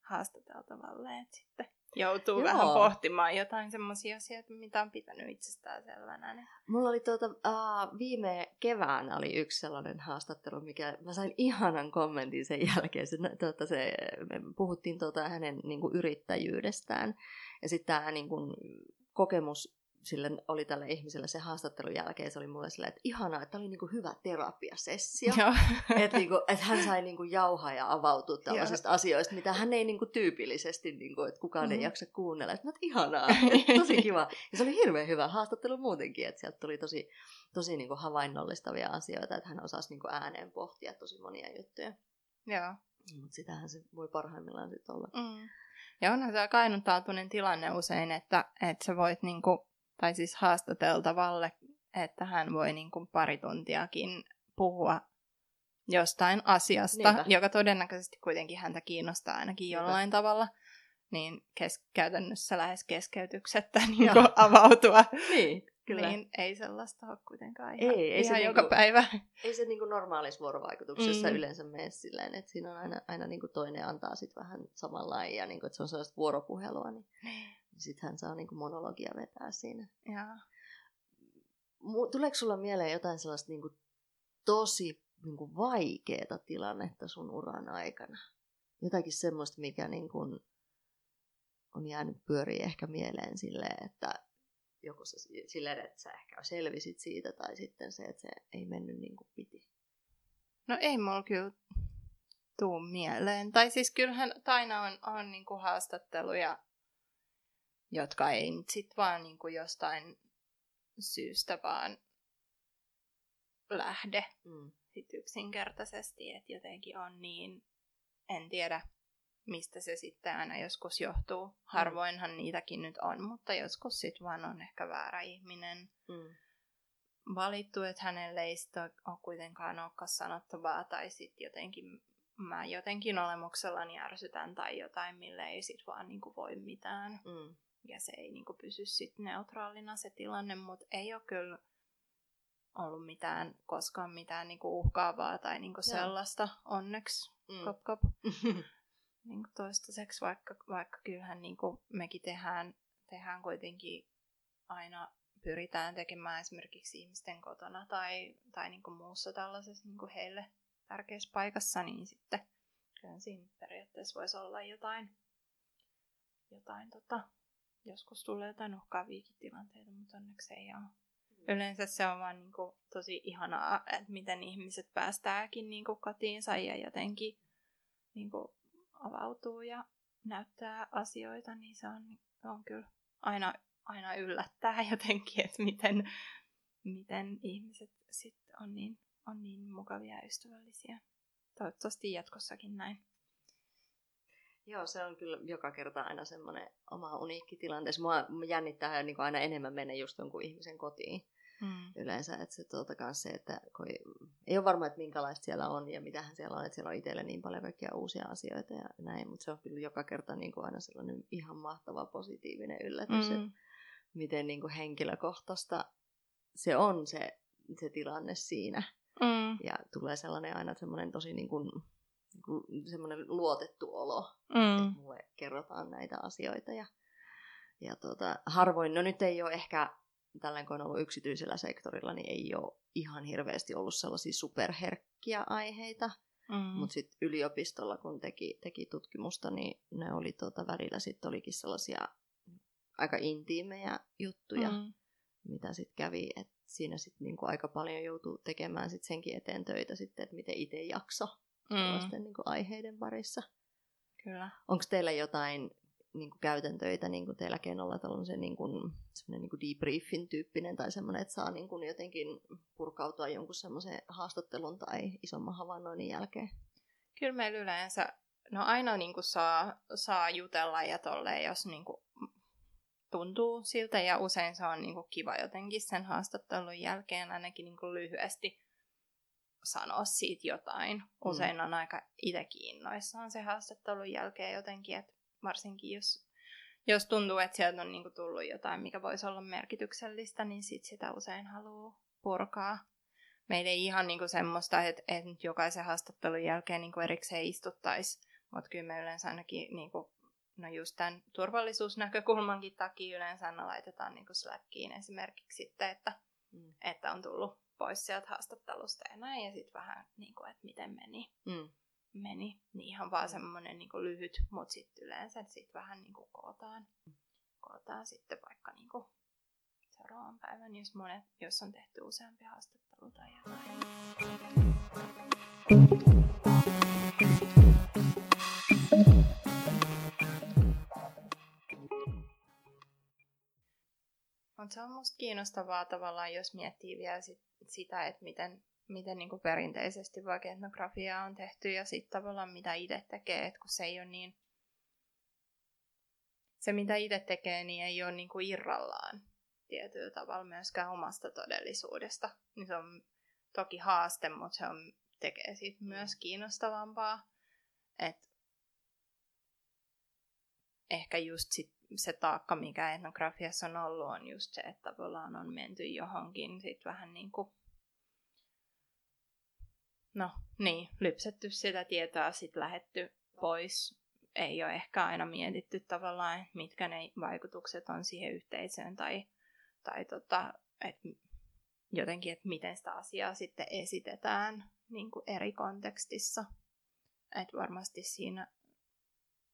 haastateltavalle, että sitten joutuu Joo. Vähän pohtimaan jotain semmoisia asioita, mitä on pitänyt itsestään selvänä. Niin. Mulla oli tuota, uh, viime keväänä oli yksi sellainen haastattelu, mikä mä sain ihanan kommentin sen jälkeen. Se, tuota, se, me puhuttiin tuota, hänen niin kuin, yrittäjyydestään. Ja sitten tämä niin kuin, kokemus sille oli tälle ihmiselle se haastattelun jälkeen, se oli mulle sillä, että ihanaa, että oli niin kuin, hyvä terapiasessio. Että niinku, et hän sai niinku jauhaa ja avautua tällaisista asioista, mitä hän ei niinku tyypillisesti, niinku, että kukaan mm-hmm. ei Mhm. jaksa kuunnella. Että no, et ihanaa, et tosi kiva. Ja se oli hirveän hyvä haastattelu muutenkin, että sieltä tuli tosi, tosi niinku havainnollistavia asioita, että hän osasi niinku ääneen pohtia tosi monia juttuja. Joo. Mutta sitähän se voi parhaimmillaan sitten olla. Mm. Ja onhan se aika ainutlaatuinen tilanne usein, että, että sä voit niinku, tai siis haastateltavalle, että hän voi niinku pari tuntiakin puhua jostain asiasta, Niinpä. joka todennäköisesti kuitenkin häntä kiinnostaa ainakin Niinpä. jollain tavalla, niin kes- käytännössä lähes keskeytyksettä niin avautua. Niin, kyllä. Niin ei sellaista ole kuitenkaan ihan, Ei, ei se ihan joka niinku- päivä. Ei se niinku normaalissa vuorovaikutuksessa Mm. yleensä mene silleen, että siinä on aina, aina niinku toinen antaa sit vähän samanlain ja niinku, että se on sellaista vuoropuhelua, niin sitten hän saa niinku monologia vetää siinä. Ja, Tuleeko sulla mieleen jotain sellaista niinku tosi niinku vaikeaa tilannetta sun uran aikana? Jotakin semmoista, mikä niinku on jäänyt pyöriä ehkä mieleen silleen, että joko se silleen, että sä ehkä selvisit siitä, tai sitten se, että se ei mennyt niin kuin piti. No ei mulla kyllä tuu mieleen. Tai siis kyllähän aina on, on niinku haastatteluja, jotka ei nyt sit vaan niinku jostain syystä vaan lähde Mm. sit yksinkertaisesti, että jotenkin on niin, en tiedä mistä se sitten aina joskus johtuu. Harvoinhan niitäkin nyt on, mutta joskus sit vaan on ehkä väärä ihminen Mm. valittu, että hänelle ei sitä ole kuitenkaan olekaan sanottavaa, tai sitten jotenkin mä jotenkin olemuksellani ärsytän tai jotain, mille ei sit vaan niinku voi mitään. Mm. Ja se ei niinku pysy sit neutraalina se tilanne, mutta ei ole kyllä ollut mitään, koskaan mitään niinku uhkaavaa tai niinku sellaista onneksi. Mm. Kop, kop. Niinku toistaiseksi, vaikka, vaikka kyllähän niinku mekin tehdään, tehdään kuitenkin aina pyritään tekemään esimerkiksi ihmisten kotona tai, tai niinku muussa tällaisessa niinku heille tärkeässä paikassa, niin sitten kyllä siinä periaatteessa voisi olla jotain, jotain tota, joskus tulee jotain uhkaaviakin tilanteita, mutta onneksi ei ole. Yleensä se on vaan niinku tosi ihanaa, että miten ihmiset päästääkin niinku kotiinsa ja jotenkin niinku avautuu ja näyttää asioita, niin se on, on kyllä aina, aina yllättää jotenkin, että miten, miten ihmiset sit on niin, on niin mukavia ja ystävällisiä. Toivottavasti jatkossakin näin. Joo, se on kyllä joka kerta aina semmoinen oma uniikki tilanteessa. Mua jännittää niin kuin aina enemmän mennä just jonkun ihmisen kotiin Mm. yleensä. Että se, tuota, kans se, että kun ei, ei ole varma, että minkälaista siellä on ja mitähän siellä on. Että siellä on itselle niin paljon kaikkia uusia asioita ja näin. Mutta se on kyllä joka kerta niin kuin aina sellainen ihan mahtava positiivinen yllätys. Mm. Mm. miten niin kuin henkilökohtaista se on se, se tilanne siinä. Mm. Ja tulee sellainen aina semmoinen tosi niin kuin semmoinen luotettu olo, Mm. että mulle kerrotaan näitä asioita. Ja, ja tota, harvoin, no nyt ei ole ehkä, tällä kun on ollut yksityisellä sektorilla, niin ei ole ihan hirveästi ollut sellaisia superherkkiä aiheita. Mm. Mutta sitten yliopistolla, kun teki, teki tutkimusta, niin ne oli tota, välillä sitten olikin sellaisia aika intiimejä juttuja, mm. Mitä sitten kävi. Et siinä sitten niinku aika paljon joutuu tekemään sit senkin eteen töitä sitten, että miten itse jakso Mm. sellaisten niinku aiheiden parissa. Kyllä. Onko teillä jotain niinku käytäntöitä niin kuin teillä Kenolla tällaisen niinku, semmoinen niinku debriefin tyyppinen tai semmoinen, että saa niinku jotenkin purkautua jonkun semmoisen haastattelun tai isomman havainnoinnin jälkeen? Kyllä meillä yleensä, no aina niin kuin saa, saa jutella ja tolleen, jos niin kuin tuntuu siltä ja usein se on niin kuin kiva jotenkin sen haastattelun jälkeen ainakin niin kuin lyhyesti sanoa siitä jotain. Usein on aika itse kiinnoissaan se haastattelun jälkeen jotenkin, että varsinkin jos, jos tuntuu, että sieltä on niin kuin tullut jotain, mikä voisi olla merkityksellistä, niin sit sitä usein haluaa purkaa. Meillä ei ihan niin kuin semmoista, että, että nyt jokaisen haastattelun jälkeen niin kuin erikseen istuttaisi, mutta kyllä me yleensä ainakin niin kuin, no just tämän turvallisuusnäkökulmankin takia yleensä aina laitetaan niin kuin Slackiin esimerkiksi sitten, että, Mm. että on tullut pois sieltä haastattelusta ja näin, ja sitten vähän niin kuin, että miten meni, Mm. meni. Niin ihan vaan semmoinen niin kuin lyhyt, mutta sitten yleensä sit vähän niin kuin kootaan, kootaan sitten vaikka niin kuin seuraavan päivän, jos, monet, jos on tehty useampi haastattelu tai jotain. Mutta se on musta kiinnostavaa tavallaan, jos miettii vielä sit, sitä, että miten, miten niinku perinteisesti vaikka etnografiaa on tehty ja sitten tavallaan mitä itse tekee, että kun se ei ole niin... Se mitä itse tekee, niin ei ole niinku irrallaan tietyllä tavalla myöskään omasta todellisuudesta. Niin se on toki haaste, mutta se on, tekee siitä myös kiinnostavampaa. Et ehkä just sit se taakka, mikä etnografiassa on ollut, on just se, että tavallaan on menty johonkin sit vähän niin kuin, no niin, lypsetty sitä tietoa, sitten lähetty pois. Ei ole ehkä aina mietitty tavallaan, mitkä ne vaikutukset on siihen yhteisöön tai, tai tota, et jotenkin, että miten sitä asiaa sitten esitetään niin kuin eri kontekstissa. Et varmasti siinä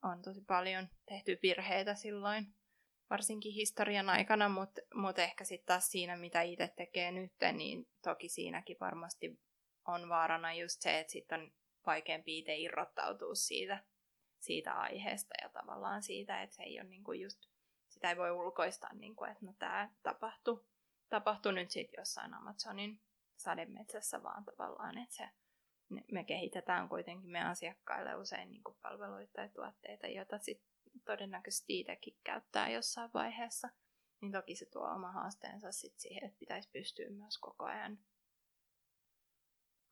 on tosi paljon tehty virheitä silloin, varsinkin historian aikana, mutta mut ehkä sitten taas siinä, mitä itse tekee nyt, niin toki siinäkin varmasti on vaarana just se, että sitten on vaikeampi itse irrottautua siitä, siitä aiheesta ja tavallaan siitä, että se ei ole niinku just, sitä ei voi ulkoistaa, niinku, että no tämä tapahtui, tapahtui nyt sitten jossain Amazonin sademetsässä, vaan tavallaan, että se me kehitetään kuitenkin meidän asiakkaille usein niin kuin palveluita tai tuotteita, joita sit todennäköisesti itsekin käyttää jossain vaiheessa. Niin toki se tuo oma haasteensa sit siihen, että pitäisi pystyä myös koko ajan,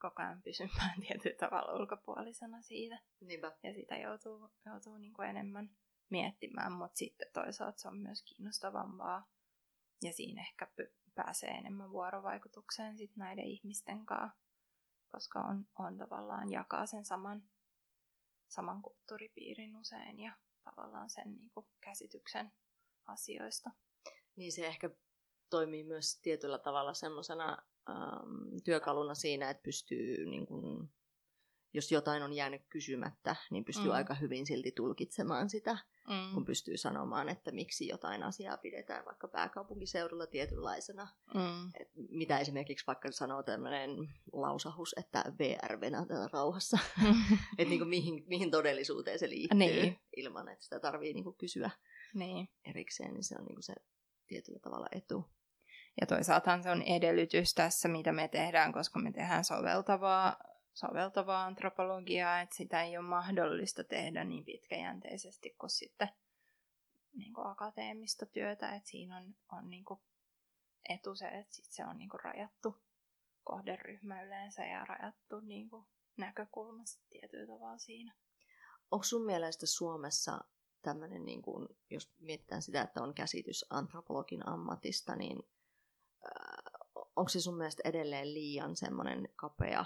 koko ajan pysymään tietyllä tavalla ulkopuolisena siitä. Niinpä. Ja sitä joutuu, joutuu niin kuin enemmän miettimään, mutta sitten toisaalta se on myös kiinnostavampaa. Ja siinä ehkä py- pääsee enemmän vuorovaikutukseen sit näiden ihmisten kanssa koska on, on tavallaan jakaa sen saman, saman kulttuuripiirin usein ja tavallaan sen niin kuin, käsityksen asioista. Niin se ehkä toimii myös tietyllä tavalla semmoisena ähm, työkaluna siinä, että pystyy, niin kun, jos jotain on jäänyt kysymättä, niin pystyy Mm. mm. aika hyvin silti tulkitsemaan sitä, Mm. kun pystyy sanomaan, että miksi jotain asiaa pidetään vaikka pääkaupunkiseudulla tietynlaisena. Mm. Et mitä esimerkiksi vaikka sanoo tämmöinen lausahus, että VR venätään rauhassa. että niinku mihin, mihin todellisuuteen se liittyy Niin. ilman, että sitä tarvii niinku kysyä niin. erikseen, niin se on niinku se tietyllä tavalla etu. Ja toisaalta se on edellytys tässä, mitä me tehdään, koska me tehdään soveltavaa, soveltavaa antropologiaa, että sitä ei ole mahdollista tehdä niin pitkäjänteisesti kuin sitten niin kuin akateemista työtä, että siinä on, on niin kuin etu se, että sit se on niin kuin rajattu kohderyhmä yleensä ja rajattu niin kuin näkökulmasta tietyllä tavalla siinä. Onko sun mielestä Suomessa tämmöinen, niin jos mietitään sitä, että on käsitys antropologin ammatista, niin onko se sun mielestä edelleen liian semmoinen kapea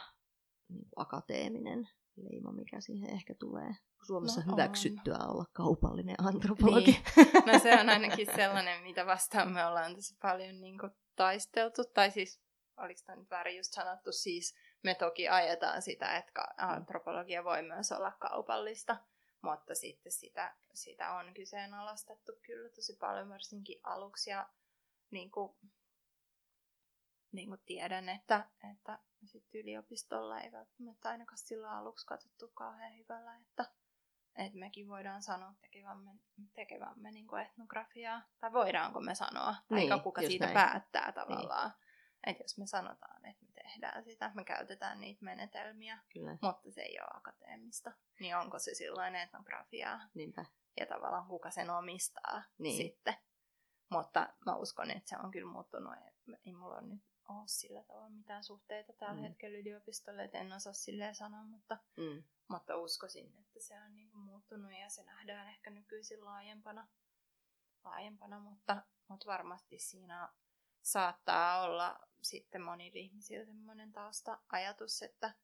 niin kuin akateeminen leima, mikä siihen ehkä tulee? Suomessa no, hyväksyttyä on. olla kaupallinen antropologi. Niin. No se on ainakin sellainen, mitä vastaan me ollaan tosi paljon niin kuin, taisteltu. Tai siis, oliko tämä nyt väärin just sanottu, siis me toki ajetaan sitä, että antropologia voi myös olla kaupallista. Mutta sitten sitä, sitä on kyseenalaistettu kyllä tosi paljon, varsinkin aluksi. Ja niin kuin, niin kuin tiedän, että, että sit yliopistolla ei välttämättä ainakaan sillä aluksi katsottu kauhean hyvällä, että, että mekin voidaan sanoa tekevämme, tekevämme niin kuin etnografiaa. Tai voidaanko me sanoa, niin, tai kuka siitä näin. päättää tavallaan. Niin. Että jos me sanotaan, että me tehdään sitä, me käytetään niitä menetelmiä, Kyllä. mutta se ei ole akateemista, niin onko se silloin etnografiaa? Niinpä. Ja tavallaan kuka sen omistaa niin. sitten. Mutta mä uskon, että se on kyllä muuttunut. Ei mulla ole nyt ole sillä tavalla mitään suhteita tällä mm. hetkellä yliopistolle, että en osaa silleen sanoa, mutta, mm. mutta uskoisin, että se on niin kuin muuttunut ja se nähdään ehkä nykyisin laajempana, laajempana mutta, mutta varmasti siinä saattaa olla sitten monilla ihmisillä semmoinen tausta-ajatus, että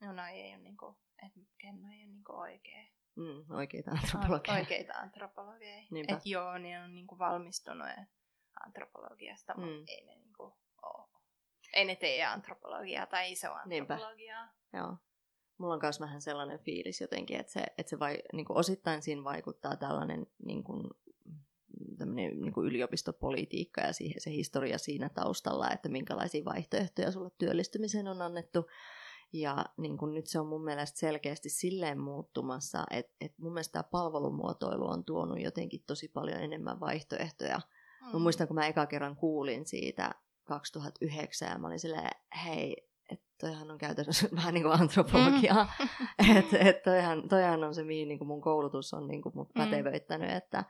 no noi ei ole, niin kuin, että kenno ei ole niin kuin oikea. Mm, oikeita antropologeja. Oikeita antropologeja. Että joo, niin on niin kuin valmistunut antropologiasta, mm. mutta ei ne niin kuin ole. Ei ne tee antropologiaa tai iso antropologiaa. Niinpä. Joo. Mulla on myös vähän sellainen fiilis jotenkin, että se, että se vai, niin kuin osittain siinä vaikuttaa tällainen niin kuin, niin kuin yliopistopolitiikka ja siihen, se historia siinä taustalla, että minkälaisia vaihtoehtoja sulle työllistymiseen on annettu. Ja niin kuin nyt se on mun mielestä selkeästi silleen muuttumassa, että, että mun mielestä tämä palvelumuotoilu on tuonut jotenkin tosi paljon enemmän vaihtoehtoja. Mm. Mä muistan, kun mä eka kerran kuulin siitä 2009 ja mä olin silleen, hei, että toihan on käytännössä vähän niin kuin antropologiaa. Mm. että et toihan, toihan on se, mihin niin kuin mun koulutus on niin kuin mut mm. pätevöittänyt, että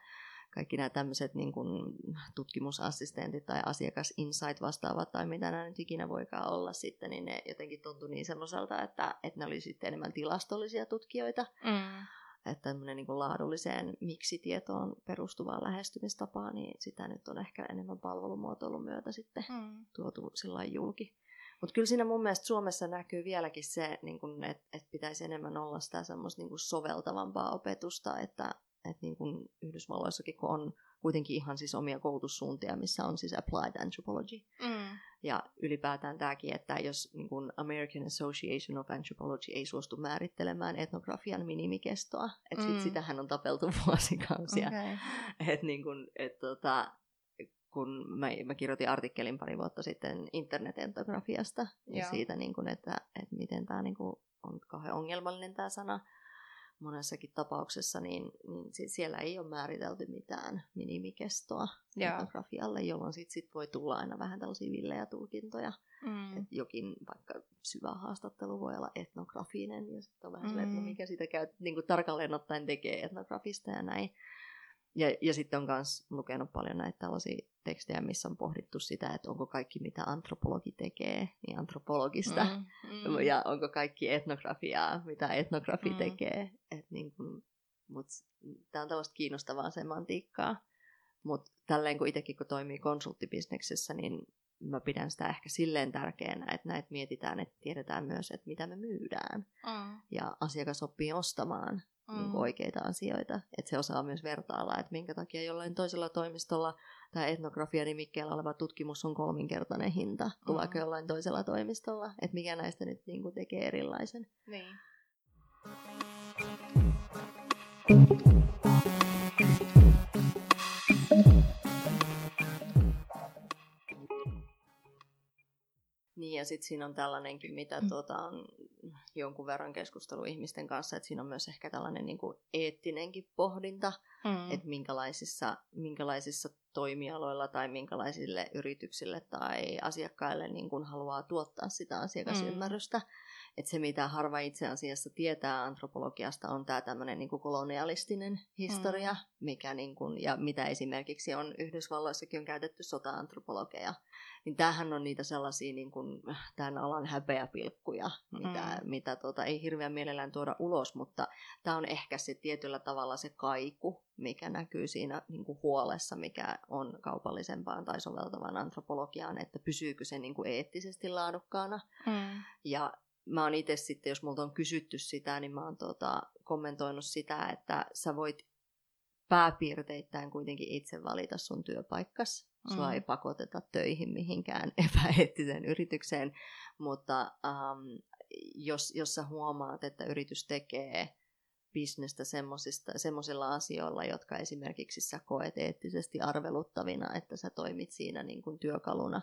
kaikki nämä tämmöiset niin kuin tutkimusassistentit tai asiakas insight vastaavat tai mitä nämä nyt ikinä voikaan olla sitten, niin ne jotenkin tuntui niin semmoiselta, että, että ne oli sitten enemmän tilastollisia tutkijoita. Mm. Että tämmöinen niin kuin laadulliseen miksi-tietoon perustuvaa lähestymistapaa, niin sitä nyt on ehkä enemmän palvelumuotoilun myötä sitten mm. tuotu sillä julki. Mutta kyllä siinä mun mielestä Suomessa näkyy vieläkin se, niin että et pitäisi enemmän olla sitä semmoista niin soveltavampaa opetusta, että että niin kuin Yhdysvalloissakin, kun on kuitenkin ihan siis omia koulutussuuntia, missä on siis applied anthropology. Mm. Ja ylipäätään tämäkin, että jos niin kuin American Association of Anthropology ei suostu määrittelemään etnografian minimikestoa, että mm. sit sitähän on tapeltu vuosikausia. Okay. että niin kuin, et tota, kun mä, mä kirjoitin artikkelin pari vuotta sitten internet-etnografiasta ja siitä, niin kuin, että, että miten tämä niin on kauhean ongelmallinen tämä sana monessakin tapauksessa, niin, niin siellä ei ole määritelty mitään minimikestoa etnografialle, jolloin sit, sit voi tulla aina vähän tällaisia villejä tulkintoja. Mm. Et jokin vaikka syvä haastattelu voi olla etnografinen, ja sitten on vähän mm. silleen, että no mikä sitä käy, niin kuin tarkalleen ottaen tekee etnografista ja näin. Ja, ja sitten on myös lukenut paljon näitä tällaisia tekstejä, missä on pohdittu sitä, että onko kaikki mitä antropologi tekee, niin antropologista, mm, mm. ja onko kaikki etnografiaa, mitä etnografi mm. tekee. niin mutta tämä on tällaista kiinnostavaa semantiikkaa. Mutta tälleen kun itsekin kun toimii konsulttibisneksessä, niin mä pidän sitä ehkä silleen tärkeänä, että näitä mietitään, että tiedetään myös, että mitä me myydään. Mm. Ja asiakas oppii ostamaan mm. niin oikeita asioita. Että se osaa myös vertailla, että minkä takia jollain toisella toimistolla tämä etnografia-nimikkeellä oleva tutkimus on kolminkertainen hinta kuin mm. vaikka jollain toisella toimistolla. Että mikä näistä nyt niin kuin tekee erilaisen. Niin. Niin, ja sitten siinä on tällainenkin, mitä mm. tuota, on jonkun verran keskustelu ihmisten kanssa, että siinä on myös ehkä tällainen niin kuin eettinenkin pohdinta, mm. että minkälaisissa, minkälaisissa toimialoilla tai minkälaisille yrityksille tai asiakkaille niin kuin haluaa tuottaa sitä asiakasymmärrystä. Mm. Että se, mitä harva itse asiassa tietää antropologiasta, on tämä tämmöinen niin kolonialistinen historia, mm. mikä niin kuin, ja mitä esimerkiksi on Yhdysvalloissakin on käytetty sota-antropologeja. Niin tämähän on niitä sellaisia niin kuin, tämän alan häpeäpilkkuja, mitä, mm. mitä tota, ei hirveän mielellään tuoda ulos, mutta tämä on ehkä se tietyllä tavalla se kaiku, mikä näkyy siinä niin kuin huolessa, mikä on kaupallisempaan tai soveltavaan antropologiaan, että pysyykö se niin kuin eettisesti laadukkaana. Mm. Ja mä oon itse sitten, jos multa on kysytty sitä, niin mä oon tota, kommentoinut sitä, että sä voit pääpiirteittäin kuitenkin itse valita sun työpaikkas. Sua mm. ei pakoteta töihin mihinkään epäeettiseen yritykseen, mutta um, jos, jos sä huomaat, että yritys tekee bisnestä semmoisilla asioilla, jotka esimerkiksi sä koet eettisesti arveluttavina, että sä toimit siinä niin kuin työkaluna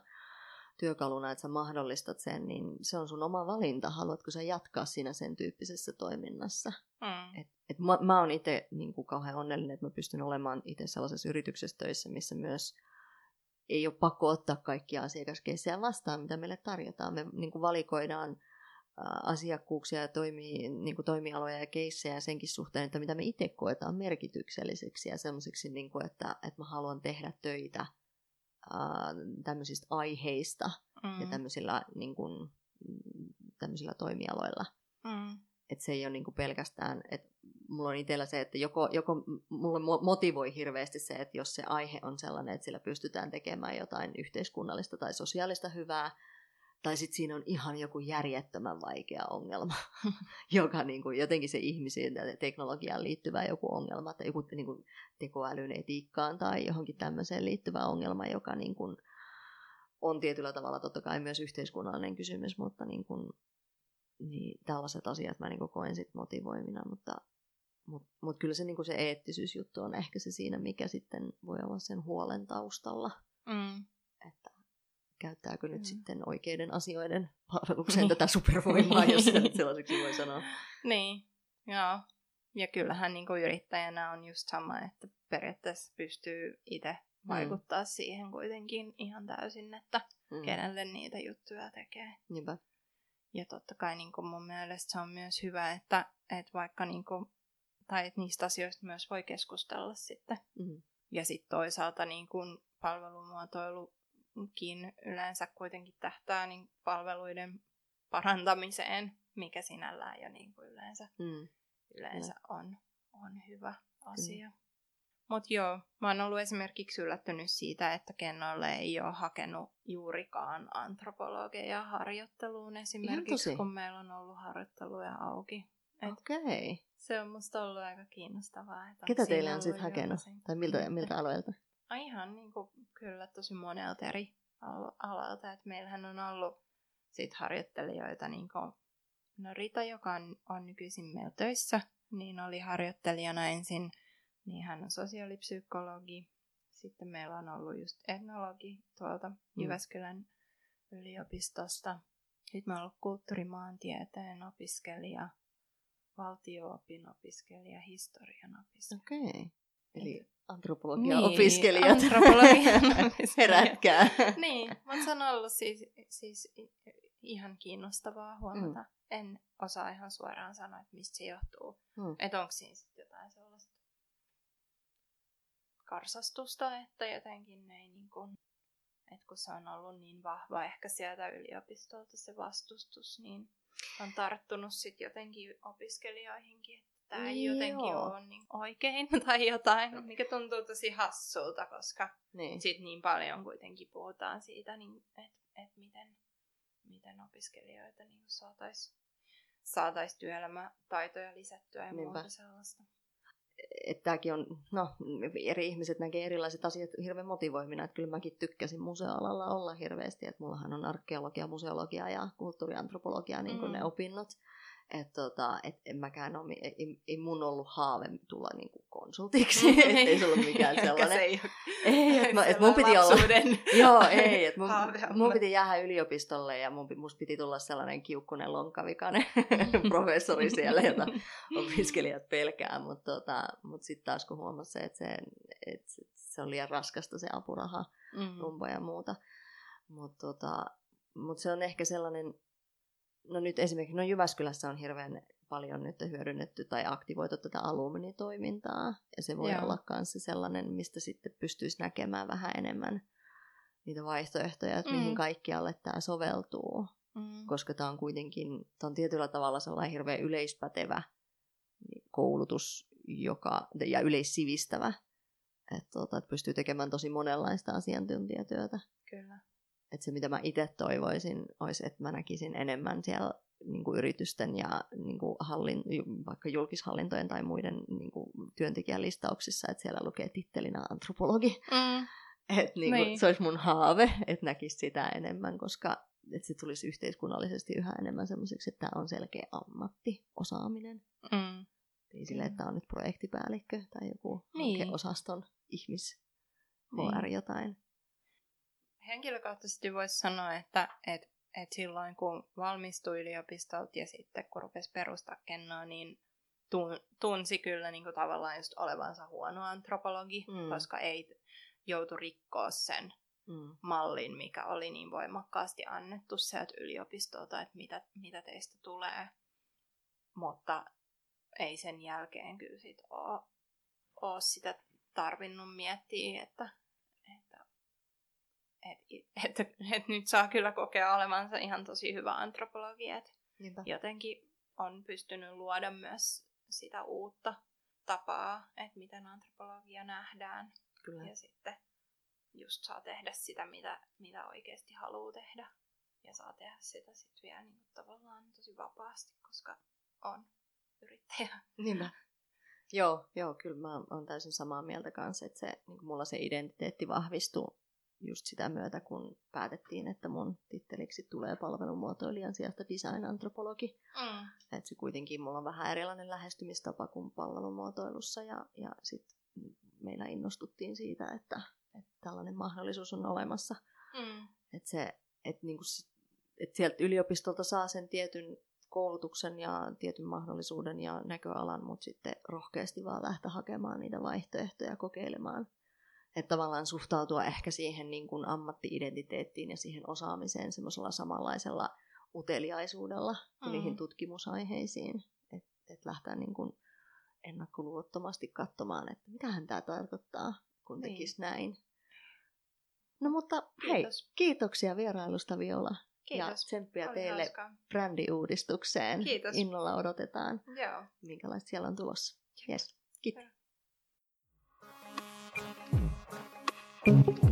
työkaluna, että sä mahdollistat sen, niin se on sun oma valinta. Haluatko sä jatkaa siinä sen tyyppisessä toiminnassa? Mm. Et, et mä, mä oon itse niin kuin kauhean onnellinen, että mä pystyn olemaan itse sellaisessa yrityksessä töissä, missä myös ei ole pakko ottaa kaikkia asiakaskeissejä vastaan, mitä meille tarjotaan. Me niin kuin valikoidaan asiakkuuksia ja toimii, niin kuin toimialoja ja keissejä senkin suhteen, että mitä me itse koetaan merkitykselliseksi ja semmoiseksi, niin kuin, että, että mä haluan tehdä töitä tämmöisistä aiheista mm. ja tämmöisillä, niin kuin, tämmöisillä toimialoilla. Mm. Että se ei ole niin kuin pelkästään, että mulla on itsellä se, että joko, joko mulla motivoi hirveästi se, että jos se aihe on sellainen, että sillä pystytään tekemään jotain yhteiskunnallista tai sosiaalista hyvää, tai sitten siinä on ihan joku järjettömän vaikea ongelma, joka niin kuin, jotenkin se ihmisiin ja teknologiaan liittyvä joku ongelma, tai joku niin kuin, tekoälyn etiikkaan tai johonkin tämmöiseen liittyvä ongelma, joka niin kuin, on tietyllä tavalla totta kai myös yhteiskunnallinen kysymys, mutta niin kuin, niin tällaiset asiat mä niin kuin koen sit motivoimina, mutta mutta mut kyllä se, niin kuin se eettisyysjuttu on ehkä se siinä, mikä sitten voi olla sen huolen taustalla. Mm. Että käyttääkö nyt mm. sitten oikeiden asioiden palvelukseen niin. tätä supervoimaa, jos sitä sellaiseksi voi sanoa. Niin, joo. Ja kyllähän niin kuin yrittäjänä on just sama, että periaatteessa pystyy itse mm. vaikuttaa mm. siihen kuitenkin ihan täysin, että mm. kenelle niitä juttuja tekee. Niinpä. Ja totta kai niin kuin mun mielestä se on myös hyvä, että, että vaikka niin kuin, tai että niistä asioista myös voi keskustella sitten. Mm. Ja sitten toisaalta niin kuin palvelumuotoilu yleensä kuitenkin tähtää niin palveluiden parantamiseen, mikä sinällään jo niin kuin yleensä, mm. yleensä on, on hyvä asia. Mm. Mutta joo, mä oon ollut esimerkiksi yllättynyt siitä, että Kennolle ei ole hakenut juurikaan antropologeja harjoitteluun esimerkiksi, kun meillä on ollut harjoitteluja auki. Okei. Okay. Se on musta ollut aika kiinnostavaa. Että Ketä teille on sitten hakenut? Tai miltä, miltä aloilta? Ihan niin kuin, kyllä tosi monelta eri alalta. Et meillähän on ollut sit harjoittelijoita, niin kuin, no Rita, joka on, on nykyisin meillä töissä, niin oli harjoittelijana ensin, niin hän on sosiaalipsykologi. Sitten meillä on ollut just etnologi tuolta mm. Jyväskylän yliopistosta. Sitten meillä on ollut kulttuurimaantieteen opiskelija, valtio-opin opiskelija, historian opiskelija. Okei. Okay. Eli antropologian niin, opiskelijat. Antropologian Herätkää. niin, mutta se on ollut siis, siis ihan kiinnostavaa huomata. Mm. En osaa ihan suoraan sanoa, että mistä se johtuu. Mm. Että onko siinä sitten jotain sellaista karsastusta, että jotenkin ei niin kuin, että kun se on ollut niin vahva ehkä sieltä yliopistolta se vastustus, niin on tarttunut sitten jotenkin opiskelijoihinkin, tämä ei jotenkin Joo. ole niin oikein tai jotain, mikä tuntuu tosi hassulta, koska niin. sit niin paljon kuitenkin puhutaan siitä, niin, että et miten, miten opiskelijoita niin saataisiin saatais työelämätaitoja lisättyä ja Niinpä. muuta sellaista. Että tämäkin on, no eri ihmiset näkee erilaiset asiat hirveän motivoimina, että kyllä mäkin tykkäsin museoalalla olla hirveästi, että mullahan on arkeologia, museologia ja kulttuuriantropologia niin kuin mm. ne opinnot. Että tota, et en mäkään ole, ei, ei mun ollut haave tulla niinku konsultiksi, ei se ollut mikään sellainen. se ei, ei et, mä, et mun piti olla, joo, ei, et mun, mun piti jäädä yliopistolle ja mun, musta piti tulla sellainen kiukkunen lonkavikainen professori siellä, jota opiskelijat pelkää, mutta tota, mut sitten taas kun huomasi että se, et, se on liian raskasta se apuraha, mm. rumpa ja muuta. Mutta tota, mut se on ehkä sellainen, no nyt esimerkiksi no Jyväskylässä on hirveän paljon nyt hyödynnetty tai aktivoitu tätä alumnitoimintaa. Ja se voi Joo. olla myös sellainen, mistä sitten pystyisi näkemään vähän enemmän niitä vaihtoehtoja, että mm. mihin kaikkialle tämä soveltuu. mm. koska tämä on kuitenkin, tämä on tietyllä tavalla sellainen hirveän yleispätevä koulutus joka, ja yleissivistävä, että, tuota, että pystyy tekemään tosi monenlaista asiantuntijatyötä. Kyllä. Että se, mitä mä itse toivoisin, olisi, että mä näkisin enemmän siellä niin kuin yritysten ja niin kuin hallin, vaikka julkishallintojen tai muiden niin kuin työntekijälistauksissa, että siellä lukee tittelinä antropologi. Mm. Et niin kuin, niin. Se olisi mun haave, että näkisi sitä enemmän, koska että se tulisi yhteiskunnallisesti yhä enemmän semmoiseksi, että tämä on selkeä ammatti, osaaminen. Mm. Ei sille, että on nyt projektipäällikkö tai joku niin. osaston ihmis HR niin. jotain. Henkilökohtaisesti voisi sanoa, että, että, että silloin kun valmistui yliopistolta ja sitten kun rupesi perustaa kennaa, niin tunsi kyllä niin kuin tavallaan just olevansa huono antropologi, mm. koska ei joutu rikkoa sen mm. mallin, mikä oli niin voimakkaasti annettu sieltä yliopistolta, että mitä, mitä teistä tulee. Mutta ei sen jälkeen kyllä sit ole, ole sitä tarvinnut miettiä, että, että, että, että nyt saa kyllä kokea olevansa ihan tosi hyvä antropologi, että jotenkin on pystynyt luoda myös sitä uutta tapaa, että miten antropologia nähdään. Kyllä. Ja sitten just saa tehdä sitä, mitä, mitä oikeasti haluaa tehdä. Ja saa tehdä sitä sitten vielä niin kuin tavallaan tosi vapaasti, koska on yrittäjä. Niinpä. Joo, joo, kyllä mä oon täysin samaa mieltä kanssa, että se, niin mulla se identiteetti vahvistuu just sitä myötä, kun päätettiin, että mun titteliksi tulee palvelumuotoilijan sijasta design-antropologi. Mm. Että se kuitenkin mulla on vähän erilainen lähestymistapa kuin palvelumuotoilussa ja, ja sitten meillä innostuttiin siitä, että, että tällainen mahdollisuus on olemassa. Mm. Että se, että niinku, että sieltä yliopistolta saa sen tietyn koulutuksen ja tietyn mahdollisuuden ja näköalan, mutta sitten rohkeasti vaan lähteä hakemaan niitä vaihtoehtoja, kokeilemaan. Että tavallaan suhtautua ehkä siihen niin kuin ammatti-identiteettiin ja siihen osaamiseen semmoisella samanlaisella uteliaisuudella kuin mm. niihin tutkimusaiheisiin. Että et lähteä niin kuin ennakkoluottomasti katsomaan, että mitähän tämä tarkoittaa, kun niin. tekisi näin. No mutta hei, Kiitos. kiitoksia vierailusta Viola. Kiitos. Ja tsemppiä Oli teille hauskaa. brändiuudistukseen. Kiitos. Innolla odotetaan, Joo. minkälaista siellä on tulossa. Yes. Kiitos. Thank you.